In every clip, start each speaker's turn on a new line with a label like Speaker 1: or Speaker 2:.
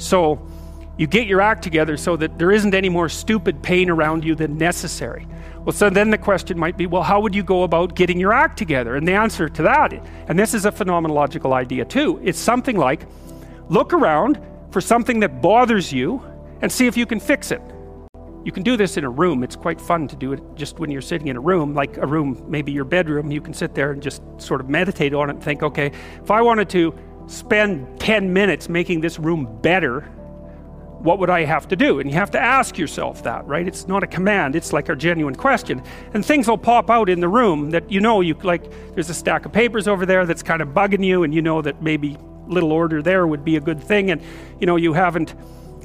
Speaker 1: So you get your act together so that there isn't any more stupid pain around you than necessary. Well, so then the question might be well, how would you go about getting your act together? And the answer to that, and this is a phenomenological idea too, it's something like look around for something that bothers you and see if you can fix it. You can do this in a room. It's quite fun to do it just when you're sitting in a room, like a room, maybe your bedroom. You can sit there and just sort of meditate on it and think, okay, if I wanted to spend 10 minutes making this room better, what would I have to do? And you have to ask yourself that, right? It's not a command, it's like a genuine question. And things will pop out in the room that you know, you like, there's a stack of papers over there that's kind of bugging you, and you know that maybe little order there would be a good thing. And you know, you haven't,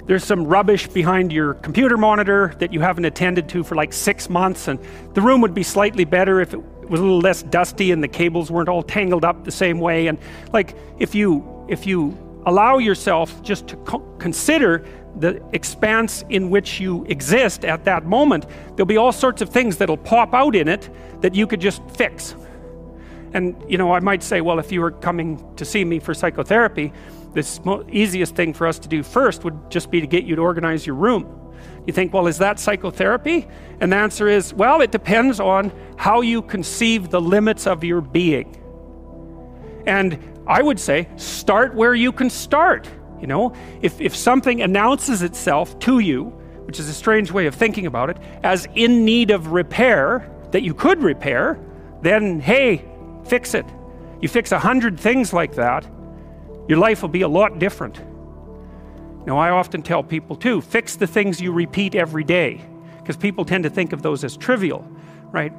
Speaker 1: there's some rubbish behind your computer monitor that you haven't attended to for like six months, and the room would be slightly better if it was a little less dusty and the cables weren't all tangled up the same way. And like, if you, if you allow yourself just to co- consider the expanse in which you exist at that moment, there'll be all sorts of things that'll pop out in it that you could just fix. And, you know, I might say, well, if you were coming to see me for psychotherapy, the mo- easiest thing for us to do first would just be to get you to organize your room. You think, well, is that psychotherapy? And the answer is, well, it depends on how you conceive the limits of your being. And I would say, start where you can start. You know, if, if something announces itself to you, which is a strange way of thinking about it, as in need of repair that you could repair, then hey, fix it. You fix a hundred things like that, your life will be a lot different. Now, I often tell people too fix the things you repeat every day, because people tend to think of those as trivial, right?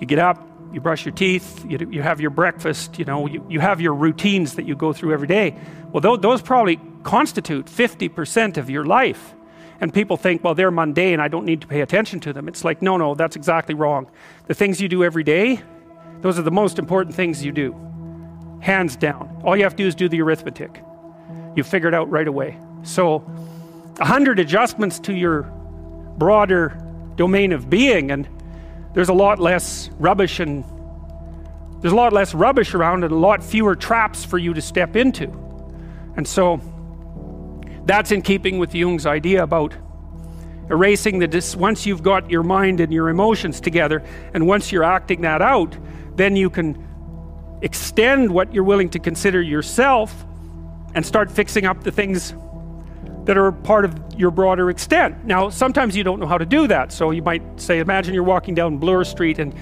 Speaker 1: You get up, you brush your teeth, you, you have your breakfast, you know, you, you have your routines that you go through every day. Well, th- those probably constitute 50% of your life. And people think, well, they're mundane, I don't need to pay attention to them. It's like, no, no, that's exactly wrong. The things you do every day, those are the most important things you do. Hands down. All you have to do is do the arithmetic. You figure it out right away. So, a hundred adjustments to your broader domain of being, and there's a lot less rubbish and there's a lot less rubbish around and a lot fewer traps for you to step into. And so that's in keeping with Jung's idea about erasing the dis- once you've got your mind and your emotions together and once you're acting that out, then you can extend what you're willing to consider yourself and start fixing up the things that are part of your broader extent. Now, sometimes you don't know how to do that. So you might say, imagine you're walking down Bloor Street and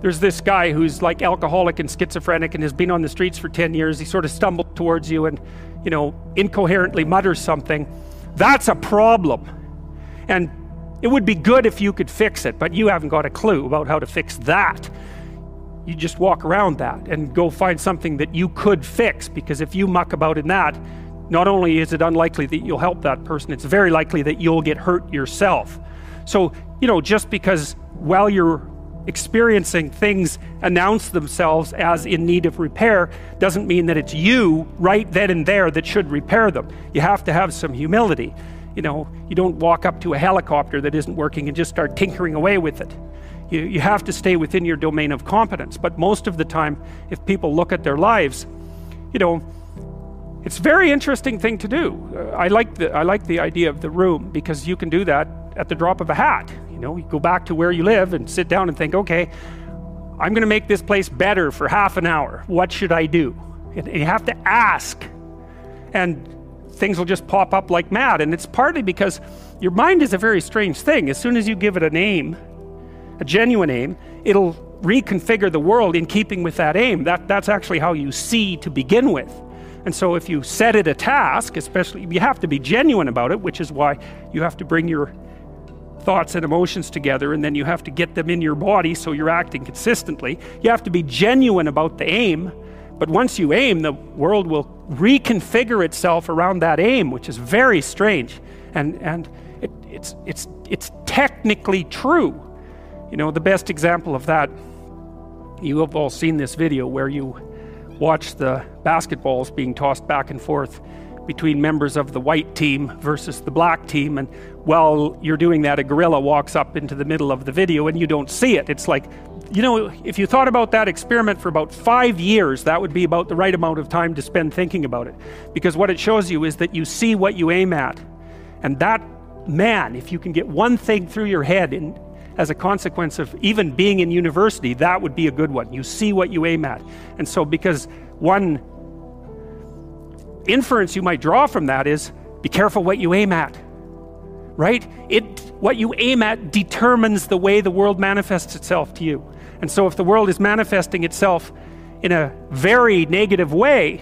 Speaker 1: there's this guy who's like alcoholic and schizophrenic and has been on the streets for 10 years. He sort of stumbled towards you and, you know, incoherently mutters something. That's a problem. And it would be good if you could fix it, but you haven't got a clue about how to fix that. You just walk around that and go find something that you could fix because if you muck about in that, not only is it unlikely that you'll help that person, it's very likely that you'll get hurt yourself. So, you know, just because while you're experiencing things announce themselves as in need of repair doesn't mean that it's you right then and there that should repair them. You have to have some humility. You know, you don't walk up to a helicopter that isn't working and just start tinkering away with it. You, you have to stay within your domain of competence. But most of the time, if people look at their lives, you know, it's a very interesting thing to do. Uh, I like the I like the idea of the room because you can do that at the drop of a hat. You know, you go back to where you live and sit down and think, okay, I'm going to make this place better for half an hour. What should I do? And you have to ask, and things will just pop up like mad. And it's partly because your mind is a very strange thing. As soon as you give it a name, a genuine aim, it'll reconfigure the world in keeping with that aim. That, that's actually how you see to begin with. And so, if you set it a task, especially, you have to be genuine about it, which is why you have to bring your thoughts and emotions together and then you have to get them in your body so you're acting consistently. You have to be genuine about the aim. But once you aim, the world will reconfigure itself around that aim, which is very strange. And, and it, it's, it's, it's technically true. You know, the best example of that, you have all seen this video where you watch the basketballs being tossed back and forth between members of the white team versus the black team. And while you're doing that, a gorilla walks up into the middle of the video and you don't see it. It's like you know, if you thought about that experiment for about five years, that would be about the right amount of time to spend thinking about it. Because what it shows you is that you see what you aim at. And that man, if you can get one thing through your head in, as a consequence of even being in university, that would be a good one. You see what you aim at. And so, because one inference you might draw from that is be careful what you aim at right it what you aim at determines the way the world manifests itself to you and so if the world is manifesting itself in a very negative way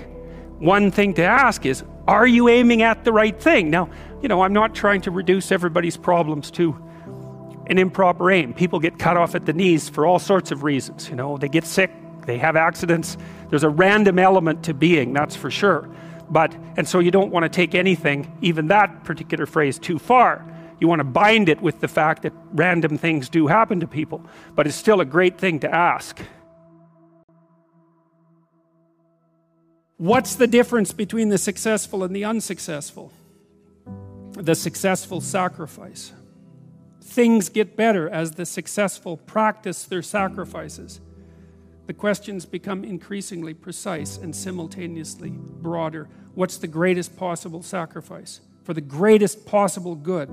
Speaker 1: one thing to ask is are you aiming at the right thing now you know i'm not trying to reduce everybody's problems to an improper aim people get cut off at the knees for all sorts of reasons you know they get sick they have accidents there's a random element to being that's for sure but, and so you don't want to take anything, even that particular phrase, too far. You want to bind it with the fact that random things do happen to people, but it's still a great thing to ask. What's the difference between the successful and the unsuccessful? The successful sacrifice. Things get better as the successful practice their sacrifices the questions become increasingly precise and simultaneously broader. What's the greatest possible sacrifice for the greatest possible good?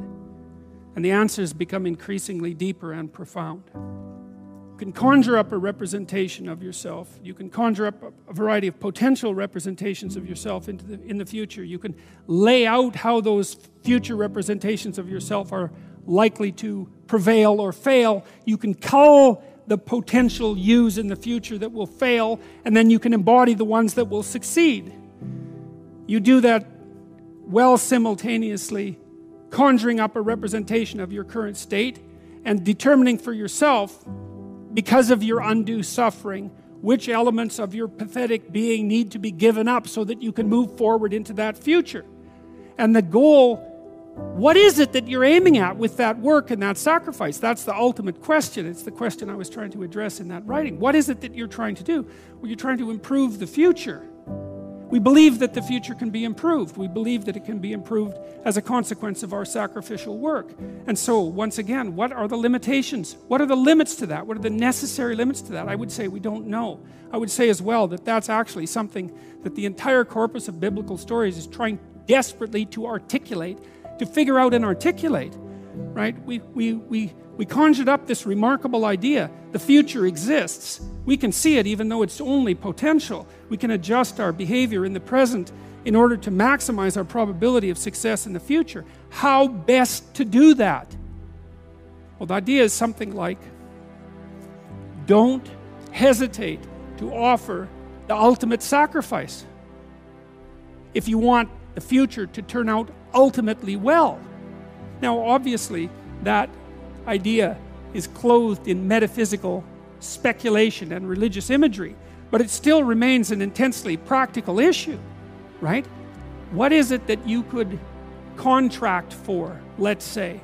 Speaker 1: And the answers become increasingly deeper and profound. You can conjure up a representation of yourself. You can conjure up a variety of potential representations of yourself into the, in the future. You can lay out how those future representations of yourself are likely to prevail or fail. You can cull the potential yous in the future that will fail, and then you can embody the ones that will succeed. You do that well simultaneously, conjuring up a representation of your current state and determining for yourself, because of your undue suffering, which elements of your pathetic being need to be given up so that you can move forward into that future. And the goal what is it that you're aiming at with that work and that sacrifice? That's the ultimate question. It's the question I was trying to address in that writing. What is it that you're trying to do? Well, you're trying to improve the future. We believe that the future can be improved. We believe that it can be improved as a consequence of our sacrificial work. And so, once again, what are the limitations? What are the limits to that? What are the necessary limits to that? I would say we don't know. I would say as well that that's actually something that the entire corpus of biblical stories is trying desperately to articulate to figure out and articulate, right? We, we, we, we conjured up this remarkable idea. The future exists. We can see it even though it's only potential. We can adjust our behavior in the present in order to maximize our probability of success in the future. How best to do that? Well, the idea is something like don't hesitate to offer the ultimate sacrifice. If you want the future to turn out ultimately well. Now, obviously, that idea is clothed in metaphysical speculation and religious imagery, but it still remains an intensely practical issue, right? What is it that you could contract for, let's say,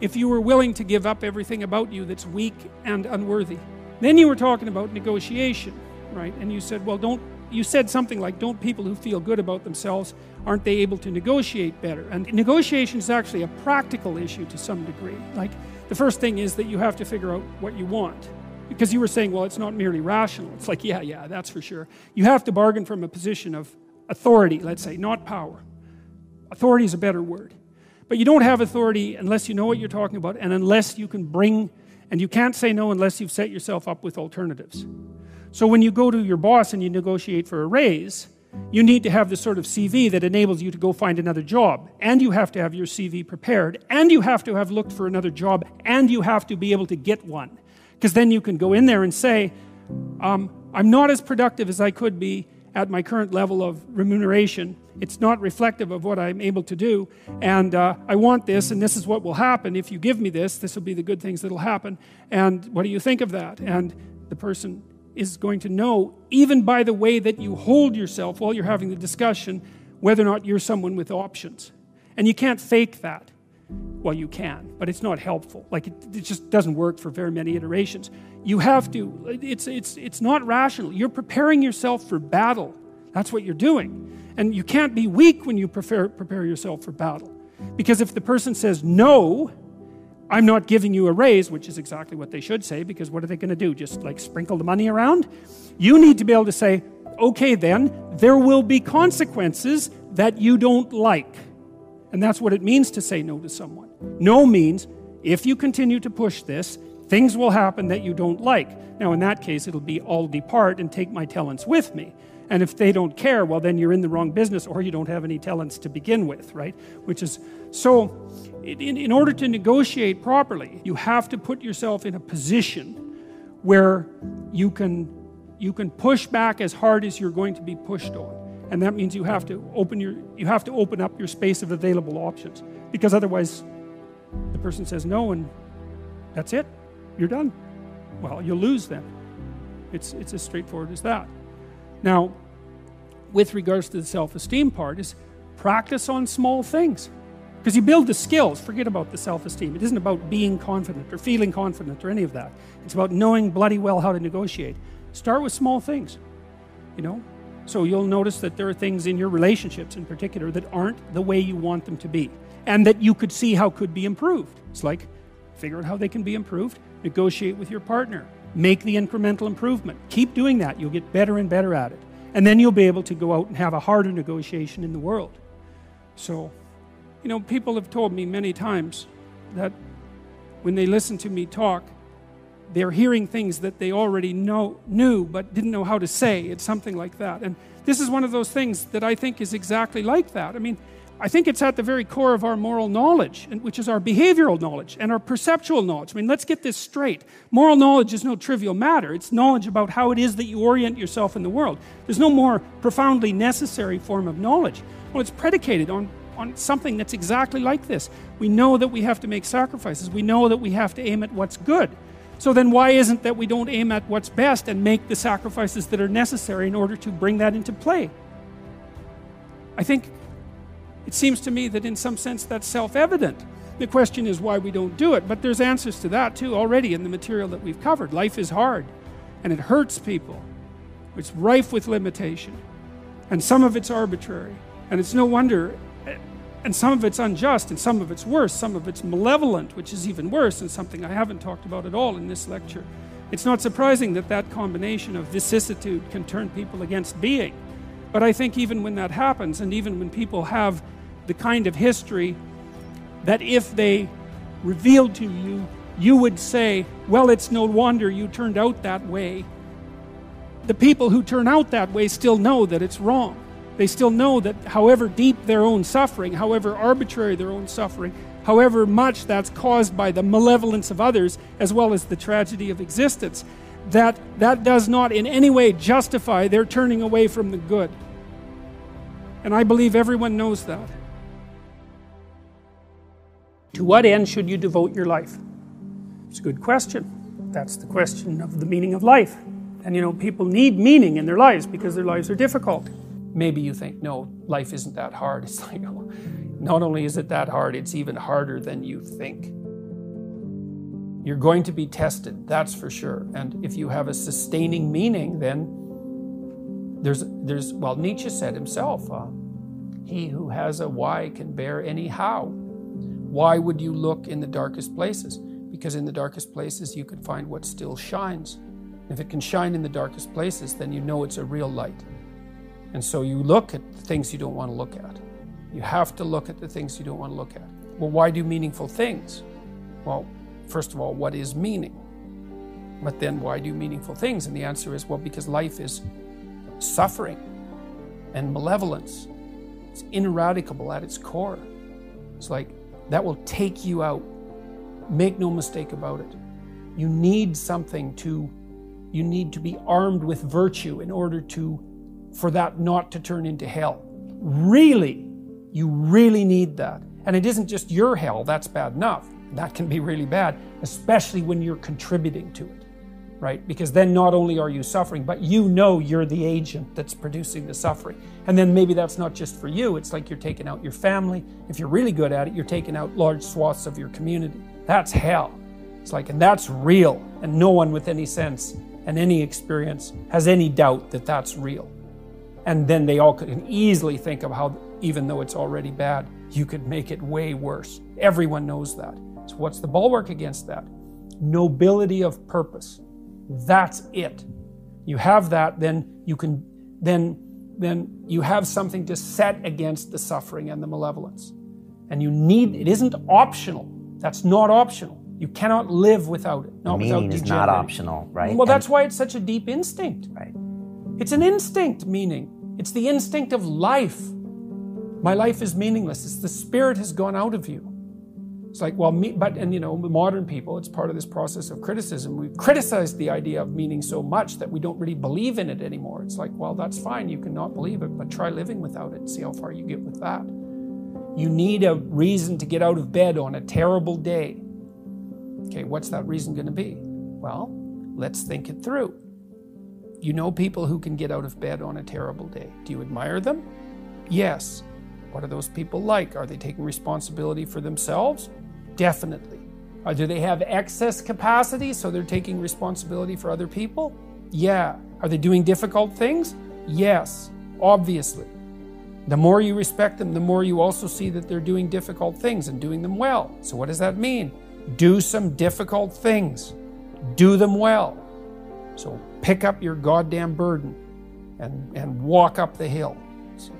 Speaker 1: if you were willing to give up everything about you that's weak and unworthy? Then you were talking about negotiation, right? And you said, well, don't you said something like, don't people who feel good about themselves, aren't they able to negotiate better? And negotiation is actually a practical issue to some degree. Like, the first thing is that you have to figure out what you want. Because you were saying, well, it's not merely rational. It's like, yeah, yeah, that's for sure. You have to bargain from a position of authority, let's say, not power. Authority is a better word. But you don't have authority unless you know what you're talking about and unless you can bring, and you can't say no unless you've set yourself up with alternatives. So when you go to your boss and you negotiate for a raise, you need to have the sort of CV that enables you to go find another job. And you have to have your CV prepared. And you have to have looked for another job. And you have to be able to get one. Because then you can go in there and say, um, I'm not as productive as I could be at my current level of remuneration. It's not reflective of what I'm able to do. And uh, I want this, and this is what will happen. If you give me this, this will be the good things that will happen. And what do you think of that? And the person is going to know, even by the way that you hold yourself while you're having the discussion, whether or not you're someone with options. And you can't fake that. Well, you can, but it's not helpful. Like, it, it just doesn't work for very many iterations. You have to, it's, it's, it's not rational. You're preparing yourself for battle. That's what you're doing. And you can't be weak when you prepare, prepare yourself for battle. Because if the person says no, I'm not giving you a raise, which is exactly what they should say, because what are they going to do? Just like sprinkle the money around? You need to be able to say, okay, then, there will be consequences that you don't like. And that's what it means to say no to someone. No means, if you continue to push this, things will happen that you don't like. Now, in that case, it'll be I'll depart and take my talents with me. And if they don't care, well, then you're in the wrong business or you don't have any talents to begin with, right? Which is so, in, in order to negotiate properly, you have to put yourself in a position where you can, you can push back as hard as you're going to be pushed on. And that means you have to open your you have to open up your space of available options. Because otherwise the person says no and that's it. You're done. Well, you'll lose then. It's it's as straightforward as that. Now, with regards to the self-esteem part, is practice on small things. Because you build the skills, forget about the self esteem. It isn't about being confident or feeling confident or any of that. It's about knowing bloody well how to negotiate. Start with small things, you know. So you'll notice that there are things in your relationships in particular that aren't the way you want them to be and that you could see how could be improved. It's like figure out how they can be improved, negotiate with your partner, make the incremental improvement. Keep doing that. You'll get better and better at it. And then you'll be able to go out and have a harder negotiation in the world. So, you know, people have told me many times that when they listen to me talk, they're hearing things that they already know knew but didn't know how to say. It's something like that. And this is one of those things that I think is exactly like that. I mean, I think it's at the very core of our moral knowledge, which is our behavioral knowledge and our perceptual knowledge. I mean, let's get this straight. Moral knowledge is no trivial matter. It's knowledge about how it is that you orient yourself in the world. There's no more profoundly necessary form of knowledge. Well, it's predicated on, on something that's exactly like this. We know that we have to make sacrifices, we know that we have to aim at what's good. So then, why isn't that we don't aim at what's best and make the sacrifices that are necessary in order to bring that into play? I think it seems to me that in some sense that's self evident. The question is why we don't do it, but there's answers to that too already in the material that we've covered. Life is hard and it hurts people, it's rife with limitation, and some of it's arbitrary. And it's no wonder, and some of it's unjust, and some of it's worse, some of it's malevolent, which is even worse, and something I haven't talked about at all in this lecture. It's not surprising that that combination of vicissitude can turn people against being. But I think even when that happens, and even when people have the kind of history that if they revealed to you, you would say, Well, it's no wonder you turned out that way. The people who turn out that way still know that it's wrong. They still know that however deep their own suffering, however arbitrary their own suffering, however much that's caused by the malevolence of others as well as the tragedy of existence, that that does not in any way justify their turning away from the good. And I believe everyone knows that. To what end should you devote your life? It's a good question. That's the question of the meaning of life. And you know, people need meaning in their lives because their lives are difficult. Maybe you think, no, life isn't that hard. It's like, oh, not only is it that hard, it's even harder than you think. You're going to be tested, that's for sure. And if you have a sustaining meaning, then there's, there's well, Nietzsche said himself, uh, he who has a why can bear any how. Why would you look in the darkest places? Because in the darkest places you can find what still shines. If it can shine in the darkest places, then you know it's a real light. And so you look at the things you don't want to look at. You have to look at the things you don't want to look at. Well, why do meaningful things? Well, first of all, what is meaning? But then why do meaningful things? And the answer is well, because life is suffering and malevolence. It's ineradicable at its core. It's like that will take you out. Make no mistake about it. You need something to, you need to be armed with virtue in order to, for that not to turn into hell. Really, you really need that. And it isn't just your hell, that's bad enough. That can be really bad, especially when you're contributing to it right? Because then not only are you suffering, but you know you're the agent that's producing the suffering. And then maybe that's not just for you, it's like you're taking out your family. If you're really good at it, you're taking out large swaths of your community. That's hell. It's like, and that's real. And no one with any sense and any experience has any doubt that that's real. And then they all can easily think of how, even though it's already bad, you could make it way worse. Everyone knows that. So, what's the bulwark against that? Nobility of purpose. That's it. You have that, then you can, then, then you have something to set against the suffering and the malevolence. And you need, it isn't optional. That's not optional. You cannot live without it.
Speaker 2: Not meaning without is not optional, right?
Speaker 1: Well, and that's why it's such a deep instinct.
Speaker 2: Right.
Speaker 1: It's an instinct, meaning. It's the instinct of life. My life is meaningless. It's the spirit has gone out of you. It's like, well, me, but, and you know, modern people, it's part of this process of criticism. We've criticized the idea of meaning so much that we don't really believe in it anymore. It's like, well, that's fine. You cannot believe it, but try living without it see how far you get with that. You need a reason to get out of bed on a terrible day. Okay, what's that reason going to be? Well, let's think it through. You know people who can get out of bed on a terrible day. Do you admire them? Yes. What are those people like? Are they taking responsibility for themselves? Definitely. Uh, do they have excess capacity so they're taking responsibility for other people? Yeah. Are they doing difficult things? Yes, obviously. The more you respect them, the more you also see that they're doing difficult things and doing them well. So, what does that mean? Do some difficult things, do them well. So, pick up your goddamn burden and, and walk up the hill. So,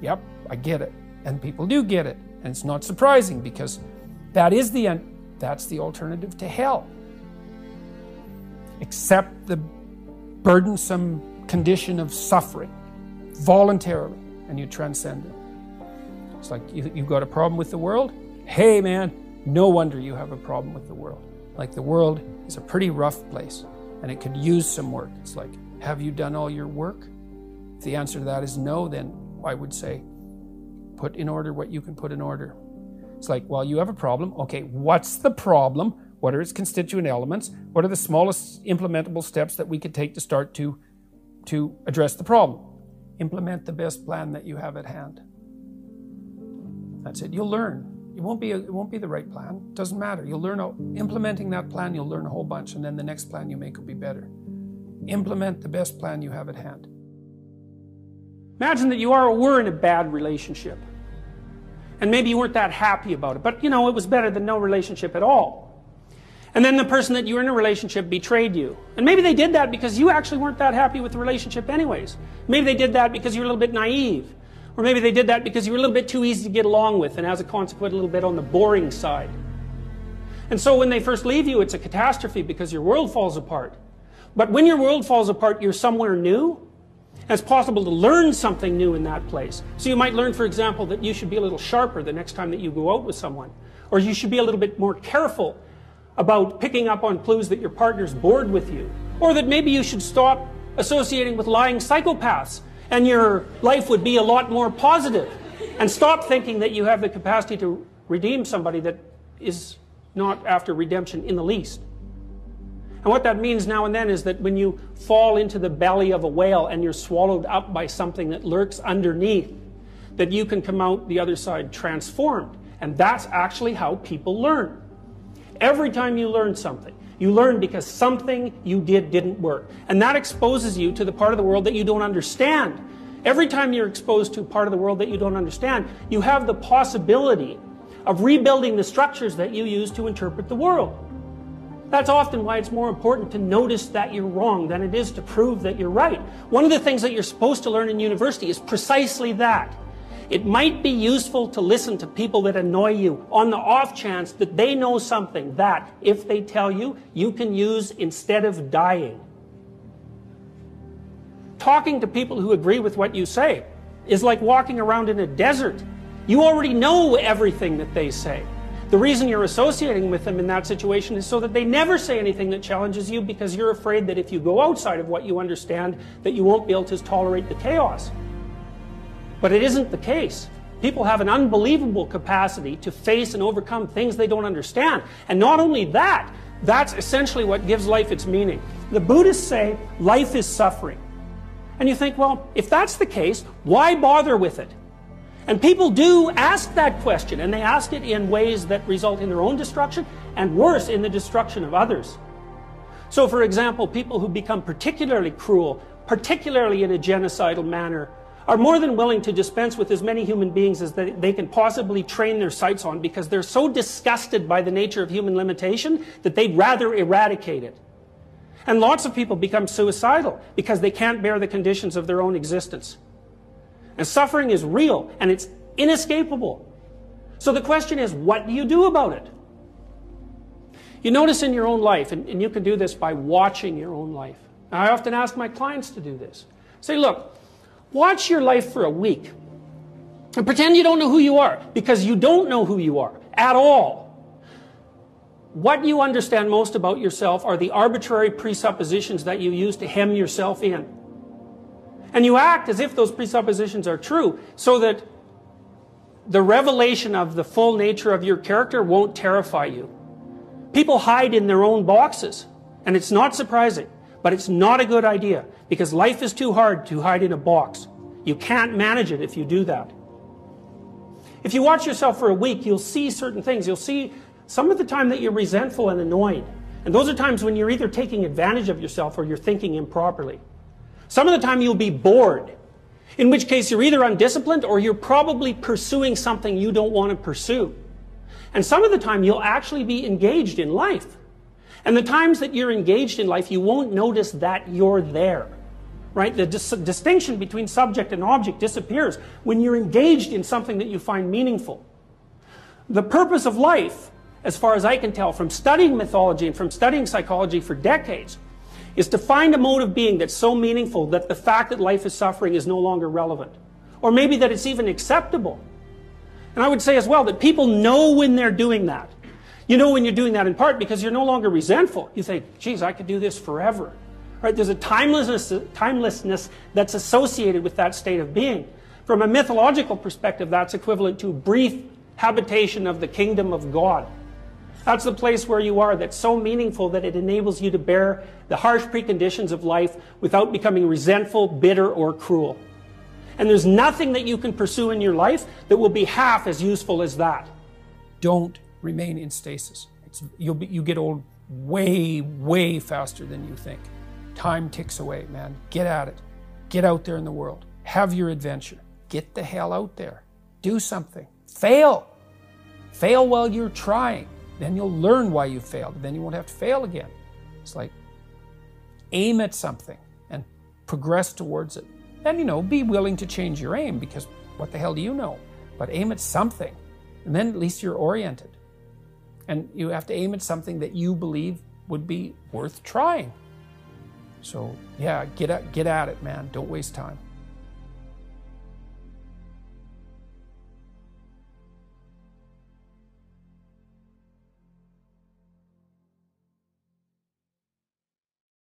Speaker 1: yep, I get it. And people do get it. And it's not surprising because that is the end. That's the alternative to hell. Accept the burdensome condition of suffering voluntarily and you transcend it. It's like you, you've got a problem with the world. Hey, man, no wonder you have a problem with the world. Like the world is a pretty rough place and it could use some work. It's like, have you done all your work? If the answer to that is no, then I would say, Put in order what you can put in order. It's like, well, you have a problem. Okay, what's the problem? What are its constituent elements? What are the smallest implementable steps that we could take to start to, to address the problem? Implement the best plan that you have at hand. That's it. You'll learn. It won't be a, it won't be the right plan. It doesn't matter. You'll learn a, implementing that plan. You'll learn a whole bunch, and then the next plan you make will be better. Implement the best plan you have at hand. Imagine that you are or were in a bad relationship and maybe you weren't that happy about it, but you know, it was better than no relationship at all. And then the person that you were in a relationship betrayed you. And maybe they did that because you actually weren't that happy with the relationship anyways. Maybe they did that because you were a little bit naive. Or maybe they did that because you were a little bit too easy to get along with and as a consequence a little bit on the boring side. And so when they first leave you, it's a catastrophe because your world falls apart. But when your world falls apart, you're somewhere new it's possible to learn something new in that place. So you might learn, for example, that you should be a little sharper the next time that you go out with someone. Or you should be a little bit more careful about picking up on clues that your partner's bored with you. Or that maybe you should stop associating with lying psychopaths and your life would be a lot more positive. And stop thinking that you have the capacity to redeem somebody that is not after redemption in the least. And what that means now and then is that when you fall into the belly of a whale and you're swallowed up by something that lurks underneath, that you can come out the other side transformed. And that's actually how people learn. Every time you learn something, you learn because something you did didn't work. And that exposes you to the part of the world that you don't understand. Every time you're exposed to a part of the world that you don't understand, you have the possibility of rebuilding the structures that you use to interpret the world. That's often why it's more important to notice that you're wrong than it is to prove that you're right. One of the things that you're supposed to learn in university is precisely that. It might be useful to listen to people that annoy you on the off chance that they know something that, if they tell you, you can use instead of dying. Talking to people who agree with what you say is like walking around in a desert. You already know everything that they say. The reason you're associating with them in that situation is so that they never say anything that challenges you because you're afraid that if you go outside of what you understand, that you won't be able to tolerate the chaos. But it isn't the case. People have an unbelievable capacity to face and overcome things they don't understand. And not only that, that's essentially what gives life its meaning. The Buddhists say life is suffering. And you think, well, if that's the case, why bother with it? And people do ask that question, and they ask it in ways that result in their own destruction, and worse, in the destruction of others. So, for example, people who become particularly cruel, particularly in a genocidal manner, are more than willing to dispense with as many human beings as they, can possibly train their sights on because they're so disgusted by the nature of human limitation that they'd rather eradicate it. And lots of people become suicidal because they can't bear the conditions of their own existence. And suffering is real and it's inescapable. So the question is, what do you do about it? You notice in your own life, and, and you can do this by watching your own life. Now, I often ask my clients to do this. Say, look, watch your life for a week and pretend you don't know who you are because you don't know who you are at all. What you understand most about yourself are the arbitrary presuppositions that you use to hem yourself in. And you act as if those presuppositions are true so that the revelation of the full nature of your character won't terrify you. People hide in their own boxes, and it's not surprising, but it's not a good idea because life is too hard to hide in a box. You can't manage it if you do that. If you watch yourself for a week, you'll see certain things. You'll see some of the time that you're resentful and annoyed. And those are times when you're either taking advantage of yourself or you're thinking improperly. Some of the time you'll be bored, in which case you're either undisciplined or you're probably pursuing something you don't want to pursue. And some of the time you'll actually be engaged in life. And the times that you're engaged in life, you won't notice that you're there. Right? The dis- distinction between subject and object disappears when you're engaged in something that you find meaningful. The purpose of life, as far as I can tell from studying mythology and from studying psychology for decades, is to find a mode of being that's so meaningful that the fact that life is suffering is no longer relevant. Or maybe that it's even acceptable. And I would say as well that people know when they're doing that. You know when you're doing that in part because you're no longer resentful. You think, geez, I could do this forever. Right? There's a timelessness, timelessness that's associated with that state of being. From a mythological perspective, that's equivalent to brief habitation of the kingdom of God. That's the place where you are that's so meaningful that it enables you to bear the harsh preconditions of life without becoming resentful, bitter, or cruel. And there's nothing that you can pursue in your life that will be half as useful as that. Don't remain in stasis. Be, you get old way, way faster than you think. Time ticks away, man. Get at it. Get out there in the world. Have your adventure. Get the hell out there. Do something. Fail. Fail while you're trying. Then you'll learn why you failed. Then you won't have to fail again. It's like aim at something and progress towards it. And, you know, be willing to change your aim because what the hell do you know? But aim at something. And then at least you're oriented. And you have to aim at something that you believe would be worth trying. So, yeah, get at, get at it, man. Don't waste time.